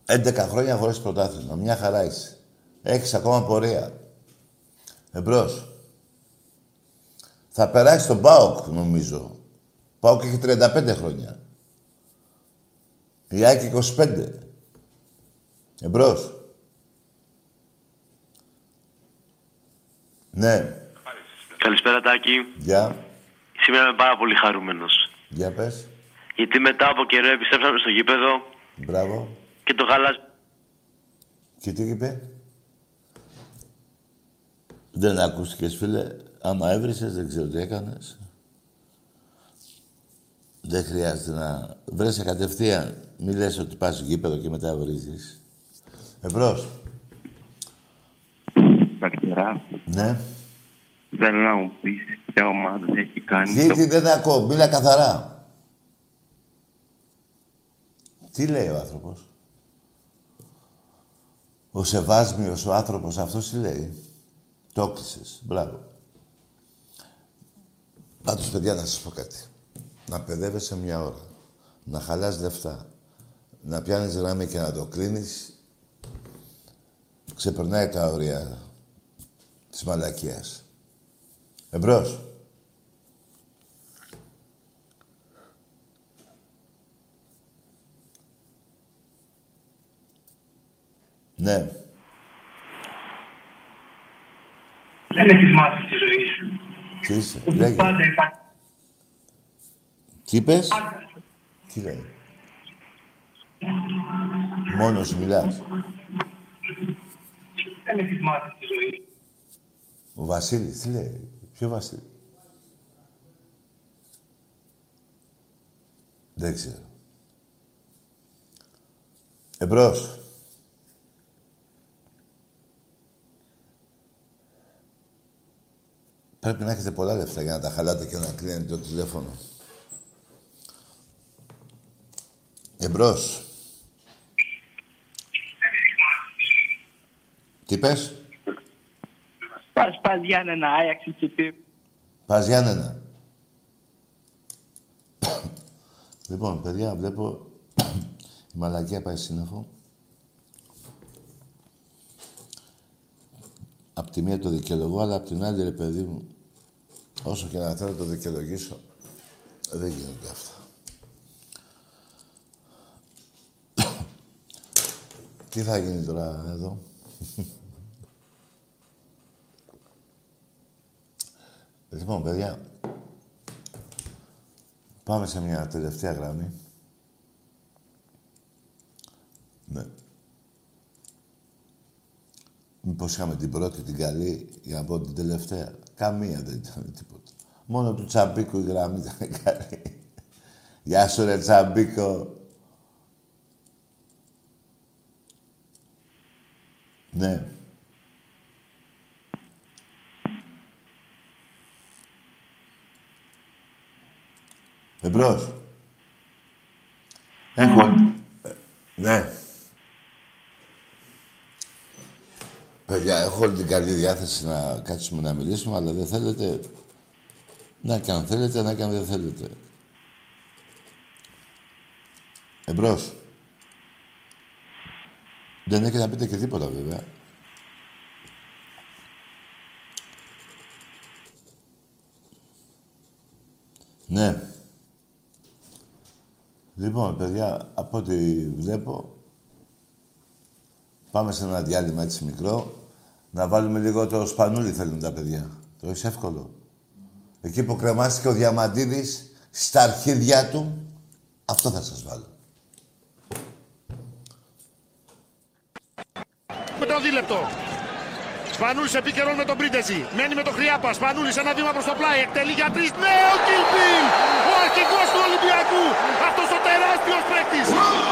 Speaker 1: Έντεκα χρόνια χωρίς πρωτάθλημα. Μια χαρά είσαι. Έχεις ακόμα πορεία. Εμπρός. Θα περάσει τον ΠΑΟΚ, νομίζω. ΠΑΟΚ έχει 35 χρόνια. Η ΑΕΚ 25. Εμπρός. Ναι.
Speaker 8: Καλησπέρα Τάκη.
Speaker 1: Γεια.
Speaker 8: Σήμερα είμαι πάρα πολύ χαρούμενος.
Speaker 1: Για πες.
Speaker 8: Γιατί μετά από καιρό επιστρέψαμε στο γήπεδο
Speaker 1: Μπράβο.
Speaker 8: και το γαλάζ...
Speaker 1: Και τι είπε; Δεν ακούστηκες, φίλε. Άμα έβρισες, δεν ξέρω τι έκανες. Δεν χρειάζεται να... Βρέσαι κατευθείαν. Μη λες ότι πας στο γήπεδο και μετά βρίζεις. Εμπρός.
Speaker 6: Καλησπέρα.
Speaker 1: Ναι.
Speaker 6: Θέλω να μου πεις ποια ομάδα έχει κάνει
Speaker 1: Γιατί δεν ακούω. Μίλα καθαρά. Τι λέει ο άνθρωπος; Ο Σεβάσμιος, ο άνθρωπος αυτός τι λέει; Το έκλεισες. Μπράβο. Πάντως, παιδιά, να σας πω κάτι. Να παιδεύεσαι μια ώρα. Να χαλάς λεφτά. Να πιάνεις γραμμή και να το κλείνεις. Ξεπερνάει τα όρια της μαλακίας. Εμπρός. Ναι.
Speaker 4: Δεν έχεις μάθει τη ζωή σου.
Speaker 1: Τι είσαι, λέγε.
Speaker 4: Πάντα υπάρχει.
Speaker 1: Τι είπες; Τι λέει; Μόνος μιλάς.
Speaker 4: Δεν έχεις μάθει τη ζωή.
Speaker 1: Ο Βασίλης, τι λέει. Ποιο Βασίλη; Δεν ξέρω. Εμπρός. Πρέπει να έχετε πολλά λεφτά για να τα χαλάτε και να κλείνετε το τηλέφωνο. Εμπρός. Τι πες;
Speaker 3: Πας, πας Γιάννενα, Άγιαξ Τσιπί.
Speaker 1: Πας Γιάννενα. λοιπόν, παιδιά, βλέπω η μαλακία πάει σύννεφο. Απ' τη μία το δικαιολογώ, αλλά απ' την άλλη, ρε παιδί μου, όσο και να θέλω να το δικαιολογήσω, δεν γίνονται αυτά. Τι θα γίνει τώρα εδώ; Λοιπόν, παιδιά, πάμε σε μια τελευταία γραμμή. Ναι. Μήπως είχαμε την πρώτη, την καλή, για να πω την τελευταία. Καμία δεν ήταν τίποτα. Μόνο του Τσαμπίκου η γραμμή ήταν καλή. Γεια σου ρε Τσαμπίκο. Ναι. Εμπρός. Έχω. Ε, Ναι. Παιδιά, έχω όλη την καλή διάθεση να κάτσουμε να μιλήσουμε, αλλά δεν θέλετε. Να και αν θέλετε, να και αν δεν θέλετε. Εμπρός. Δεν έχετε να πείτε και τίποτα, βέβαια. Ναι. Λοιπόν, παιδιά, από ό,τι βλέπω, πάμε σε ένα διάλειμμα έτσι μικρό. Να βάλουμε λίγο το σπανούλι θέλουν τα παιδιά. Το είσαι εύκολο. Εκεί που κρεμάστηκε ο Διαμαντίδης στα αρχίδια του, αυτό θα σας βάλω.
Speaker 9: με το δίλεπτο. Σπανούλης επίκαιρον με τον Πρίντεζη. Μένει με τον Χρειάπα. Σπανούλης ένα βήμα προς το πλάι. Εκτελεί για τρεις. Ναι, ο Κιλπίλ! Ο αρχηγός του Ολυμπιακού. Αυτός ο τεράστιος παίκτης.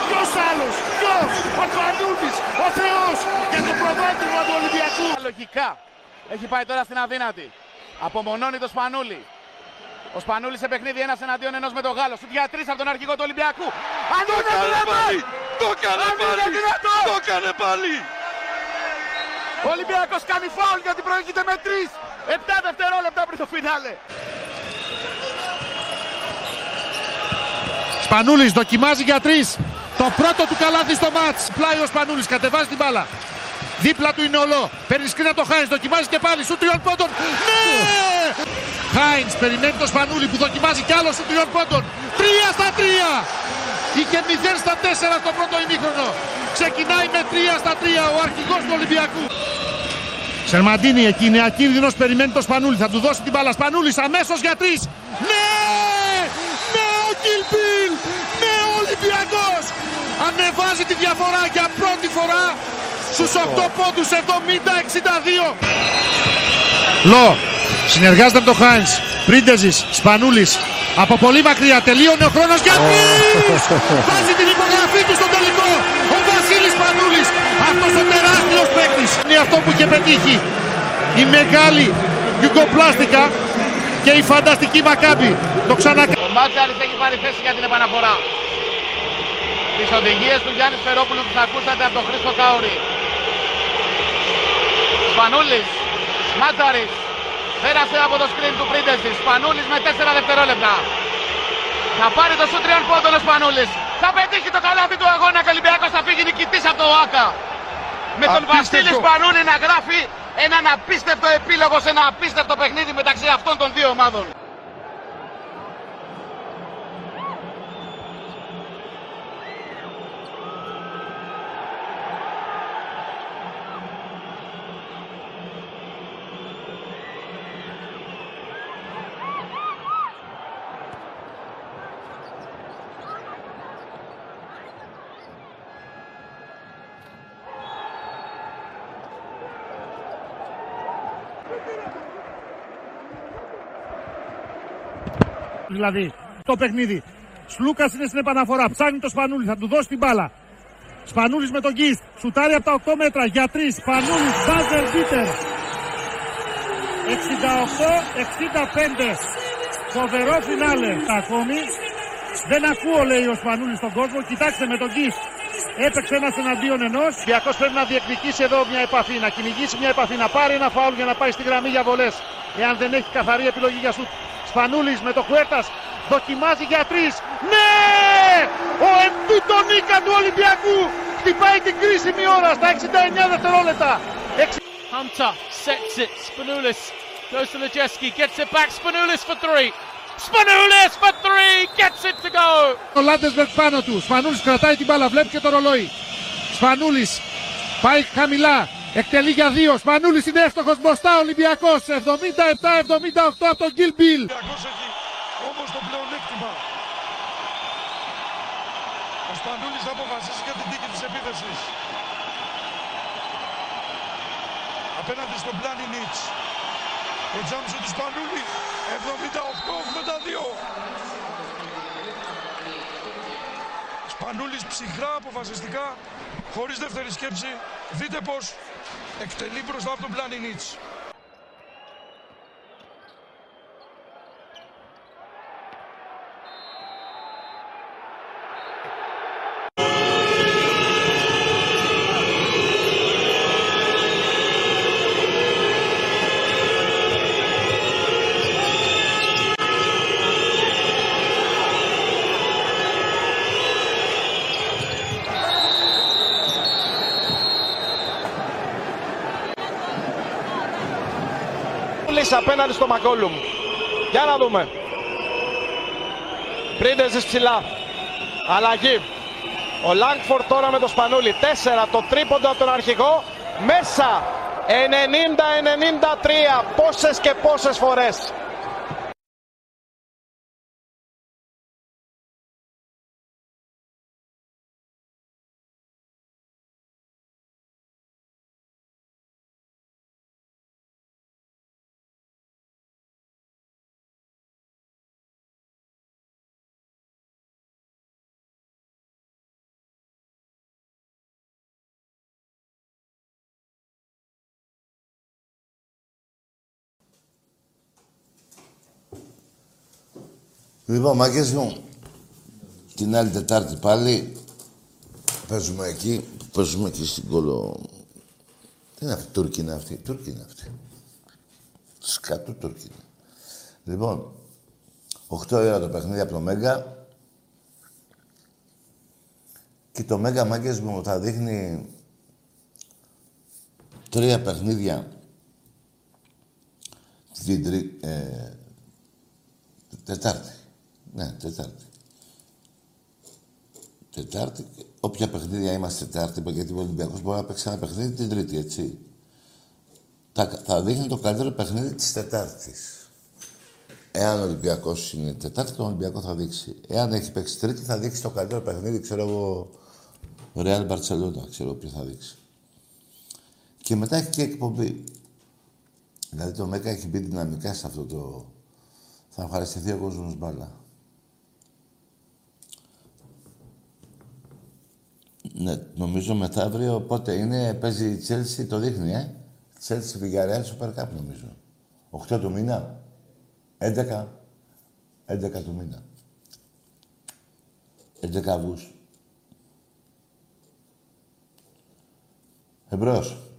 Speaker 9: Ποιος άλλος; Ποιος; Ο Σπανούλη. Ο Θεός. Για το προβάδισμα του Ολυμπιακού.
Speaker 10: Λογικά. Έχει πάει τώρα στην αδύνατη. Απομονώνει το Σπανούλη. Ο Σπανούλης σε παιχνίδι ένας εναντίον ενός με τον Γάλλο. Σου για τρεις από τον αρχηγό του Ολυμπιακού. Αν
Speaker 11: Το έκανε πάλι! Το έκανε πάλι! Το έκανε πάλι!
Speaker 10: Ο Ολυμπιακός κάνει φάουλ γιατί προηγείται με 3. 7 δευτερόλεπτα πριν το φινάλε.
Speaker 9: Σπανούλης δοκιμάζει για τρεις. Το πρώτο του καλάθι στο μάτς. Πλάι ο Σπανούλης κατεβάζει την μπάλα. Δίπλα του είναι ολό. Παίρνει σκρίνα το Χάινς. Δοκιμάζει και πάλι. Σου τριών πόντων. Ναι! Χάινς περιμένει το Σπανούλη που δοκιμάζει κι άλλο σου τριών πόντων. Τρία στα τρία. Είχε 0 στα 4 στο πρώτο ημίχρονο. Ξεκινάει με 3 στα 3 ο αρχηγός του Ολυμπιακού. Σερμαντίνη εκεί είναι ακίνδυνος, περιμένει το Σπανούλη. Θα του δώσει την μπάλα. Σπανούλης αμέσως για τρεις. Ναι! Ναι ο Κιλπίλ! Ναι ο Ολυμπιακός! Ανεβάζει τη διαφορά για πρώτη φορά στους 8 πόντους 70-62. Λο, συνεργάζεται με τον Χάινς. Πρίντεζης, Σπανούλης. Από πολύ μακριά τελείωνε ο χρόνος για τρεις! Βάζει την υπογραφή του στο τελικό. Ο Βασίλης Σπανούλης. Αυτός ο τεράστιος παίκτης. Είναι αυτό που είχε πετύχει. Η μεγάλη Γιουγκοπλάστικα και η φανταστική Μακάμπη. Το ξανακάνει.
Speaker 10: Ο Μάτσαρης έχει πάρει θέση για την επαναφορά. Τις οδηγίες του Γιάννης Φερόπουλου που θα ακούσατε από τον Χρήστο Καόρη. Σπανούλης, Μάτσαρης, πέρασε από το σκριν του Πρίντεση. Σπανούλης με 4 δευτερόλεπτα. Θα πάρει το σου τριών πόντων ο Σπανούλης. Θα πετύχει το καλάθι του αγώνα και ο Ολυμπιακός θα φύγει νικητής από το ΆΚΑ. Με τον
Speaker 11: Απίστευτο.
Speaker 10: Βασίλη Σπανούλη να γράφει έναν απίστευτο επίλογο σε ένα απίστευτο παιχνίδι μεταξύ αυτών των δύο ομάδων.
Speaker 9: Δηλαδή το παιχνίδι. Σλούκας είναι στην επαναφορά. Ψάχνει το Σπανούλη, θα του δώσει την μπάλα. Σπανούλης με τον Γκίστ. Σουτάρει από τα 8 μέτρα για 3. Σπανούλης, μπάζερ μπίτερ. 68-65. Φοβερό φινάλε. Ακόμη. Δεν ακούω, λέει ο Σπανούλης στον κόσμο. Κοιτάξτε με τον Γκίστ. Έπαιξε ένας εναντίον ενός. Ο Ολυμπιακός πρέπει να διεκδικήσει εδώ μια επαφή, να κυνηγήσει μια επαφή, να πάρει ένα φάουλ για να πάει στη γραμμή για βολές. Εάν δεν έχει καθαρή επιλογή για σουτ. Σπανούλης με το Χουέρτας δοκιμάζει για τρεις. Ναι! Ο εμπτούτο νίκα του Ολυμπιακού χτυπάει την κρίσιμη ώρα στα 69 δευτερόλεπτα.
Speaker 12: Hunter sets it. Spanoulis goes to Lejeski, gets it back. Spanoulis for three. Spanoulis for three, gets it to go.
Speaker 9: Ο Λάντεσμπεργκ πάνω του. Σπανούλης κρατάει την μπάλα, βλέπει και το ρολόι. Σπανούλης πάει χαμηλά. Εκτελεί για δύο. Σπανούλης είναι εύστοχος μπροστά. Ολυμπιακός 77-78 από τον Γκίλ Μπιλ.
Speaker 11: Όμως το πλεονέκτημα. Ο Σπανούλης θα αποφασίσει για την τίκη της επίθεσης. Απέναντι στον Πλάνι Νίτς. Ο Τζάμσο του Σπανούλη. 78-82. Σπανούλης ψυχρά, αποφασιστικά, χωρίς δεύτερη σκέψη. Δείτε πως εκτελεί μπροστά από τον Πλάνινιτς.
Speaker 10: Λύση απέναντι στο Μακόλουμ. Για να δούμε. Πρίντεζης ψηλά. Αλλαγή. Ο Λάγκφορντ τώρα με το Σπανούλι. 4 το τρίποντο από τον αρχηγό. Μέσα. 90-93. Πόσες και πόσες φορές.
Speaker 1: Λοιπόν, μάγκες μου, την άλλη Τετάρτη πάλι παίζουμε εκεί, παίζουμε εκεί στην κολο... Τι είναι αυτή, Τούρκη είναι αυτή, Τούρκη είναι αυτή. Σκατού Τούρκη είναι. Λοιπόν, 8 ώρα το παιχνίδι από το Μέγκα και το Μέγκα μάγκες μου θα δείχνει τρία παιχνίδια την τρι... ε, Τετάρτη. Ναι, Τετάρτη. Τετάρτη. Όποια παιχνίδια είμαστε Τετάρτη, γιατί ο Ολυμπιακός μπορεί να παίξει ένα παιχνίδι την Τρίτη, έτσι. Θα, θα δείχνει το καλύτερο παιχνίδι της Τετάρτης. Εάν ο Ολυμπιακός είναι Τετάρτη, τον Ολυμπιακό θα δείξει. Εάν έχει παίξει Τρίτη, θα δείξει το καλύτερο παιχνίδι, ξέρω εγώ, Real Barcelona, ξέρω ποιο θα δείξει. Και μετά έχει και εκπομπή. Δηλαδή το ΜΕΚΑ έχει μπει δυναμικά σε αυτό το... Θα ευχαριστηθεί ο κόσμος μπάλα. Ναι, νομίζω μεθαύριο πότε είναι, παίζει η Chelsea, το δείχνει, ε. Chelsea Villarreal Super Cup νομίζω. 8 του μήνα. 11. 11 του μήνα. 11 Αυγούστου. Εμπρός.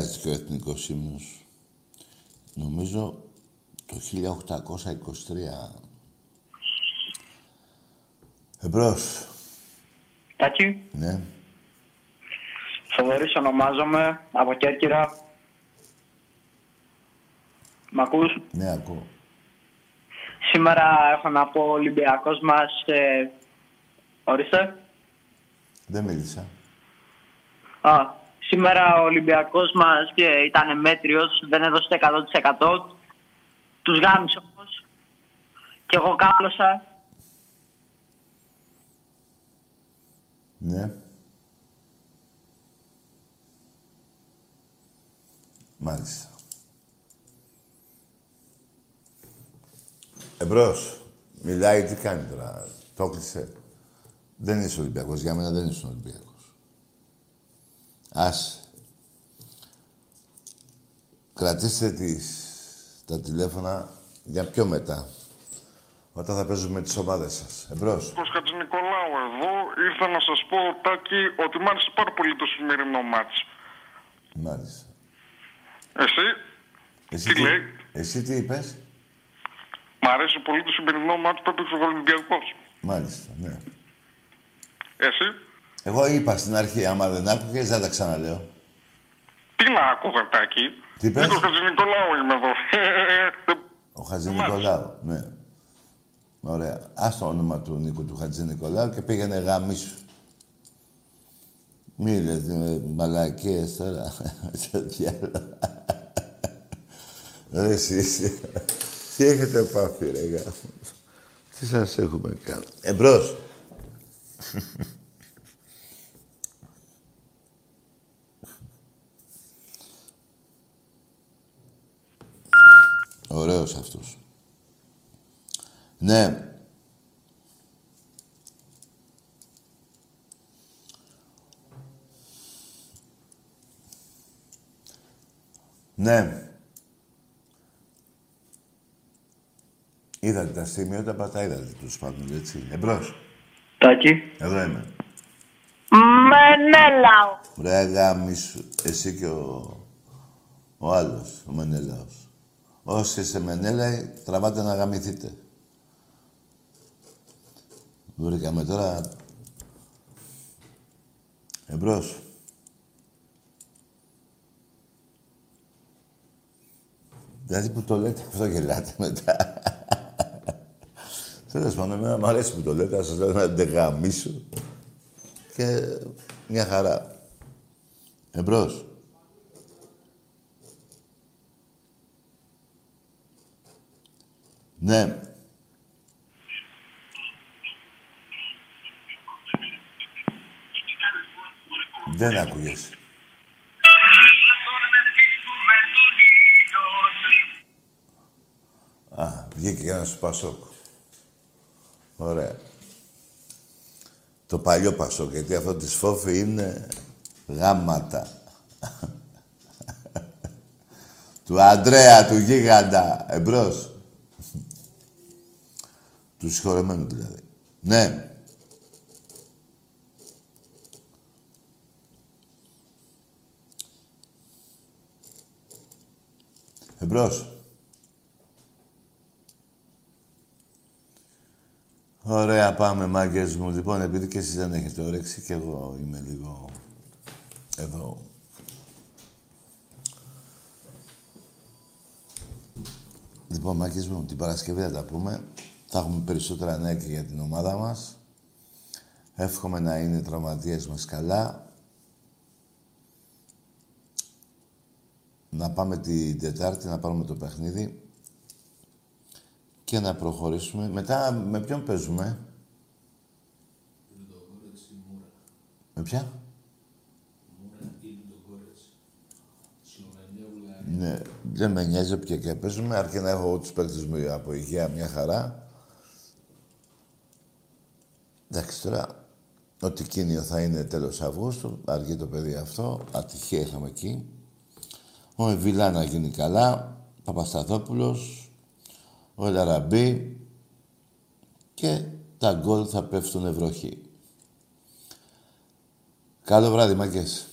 Speaker 1: Χρειάζεται και ο εθνικός ύμνος. Νομίζω το 1823. Εμπρός.
Speaker 13: Τάκη,
Speaker 1: Ναι.
Speaker 13: Θοδωρής ονομάζομαι, από Κέρκυρα. Μ' ακούς;
Speaker 1: Ναι, ακούω.
Speaker 13: Σήμερα έχω να πω ο Ολυμπιακός μας... Ε... Ορίστε.
Speaker 1: Δεν μίλησα.
Speaker 13: Α, σήμερα ο Ολυμπιακός μας και ήταν μέτριος, δεν έδωσε το 100%. Τους γάμισε όμως. Και εγώ κάπλωσα.
Speaker 1: Ναι. Μάλιστα. Εμπρός. Μιλάει, τι κάνει τώρα. Το έκλεισε. Δεν είσαι Ολυμπιακός. Για μένα δεν είσαι Ολυμπιακός. Άσε. Κρατήστε τις, τα τηλέφωνα για πιο μετά. Όταν θα παίζουμε τις ομάδες σας. Εμπρός.
Speaker 14: Κος Χατζηνικολάου εδώ. Ήρθα να σας πω, Τάκη, ότι μ' άρεσε πάρα πολύ το σημερινό μάτς.
Speaker 1: Μάλιστα.
Speaker 14: Εσύ,
Speaker 1: Εσύ
Speaker 14: τι λέει;
Speaker 1: Εσύ τι είπες;
Speaker 14: μ' αρέσει πολύ το σημερινό μάτς που έπαιξε ο Ολυμπιακός.
Speaker 1: Μάλιστα, ναι.
Speaker 14: Εσύ,
Speaker 1: Εγώ είπα στην αρχή, άμα δεν άκουγες, δεν τα ξαναλέω.
Speaker 14: τι να άκουγα, Τάκη.
Speaker 1: Τι είπες;
Speaker 14: Νίκος Χατζηνικολάου είμαι εδώ.
Speaker 1: Ο Χατζη Νικολάου, ναι. Ωραία. Ας το όνομα του Νίκου του Χατζη Νικολάου και πήγαινε γάμις σου. Μη λες ε, μαλακίες τώρα. Στο διάλο. Ρε εσείς. Τι έχετε πάθει ρε γάμος. Τι σας έχουμε κάνει. Εμπρός. Ωραίος αυτός. Ναι. Ναι. Είδατε τα σημεία, τα τα είδατε τους πάντων, έτσι. Εμπρός.
Speaker 7: Τάκη.
Speaker 1: Εδώ είμαι.
Speaker 13: Μενέλαο.
Speaker 1: Ρε γάμισου. Εσύ και ο, ο άλλος, ο Μενέλαος. Όσοι σε Μενέλα, τραβάτε να γαμηθείτε. Βρήκαμε τώρα... Εμπρός. Δηλαδή που το λέτε αυτό γελάτε μετά. Τέλος πάντων, εμένα μου αρέσει που το λέτε, να σας λέω να δεν γαμίσω. Και μια χαρά. Εμπρός. Ναι. Δεν άκουγες. Α, βγήκε και ένας σου Πασόκ. Ωραία. Το παλιό Πασόκ, γιατί αυτό της Φόφη είναι γάματα. του Αντρέα, του γίγαντα. Εμπρός. Του συγχωρεμένου δηλαδή. Ναι. Εμπρός. Ωραία, πάμε, μάγκες μου. Λοιπόν, επειδή και εσείς δεν έχετε όρεξη και εγώ είμαι λίγο εδώ. Λοιπόν, μάγκες μου, την Παρασκευή θα τα πούμε. Θα έχουμε περισσότερα νέα και για την ομάδα μας. Εύχομαι να είναι οι τραυματίες μας καλά. Να πάμε την Τετάρτη, να πάρουμε το παιχνίδι και να προχωρήσουμε. Μετά με ποιον παίζουμε; Με ποια; Ναι, δεν με νοιάζει όποια και παίζουμε, αρκεί να έχω τους παίκτες μου από υγεία μια χαρά. Εντάξει, τώρα, ό,τι κίνιο θα είναι τέλος Αυγούστου, αργεί το παιδί αυτό, ατυχία είχαμε εκεί. Ο Εβιλά να γίνει καλά, Παπασταθόπουλος, ο Ελαραμπή και τα γκολ θα πέφτουν ευρωχή. Καλό βράδυ, μάγκες.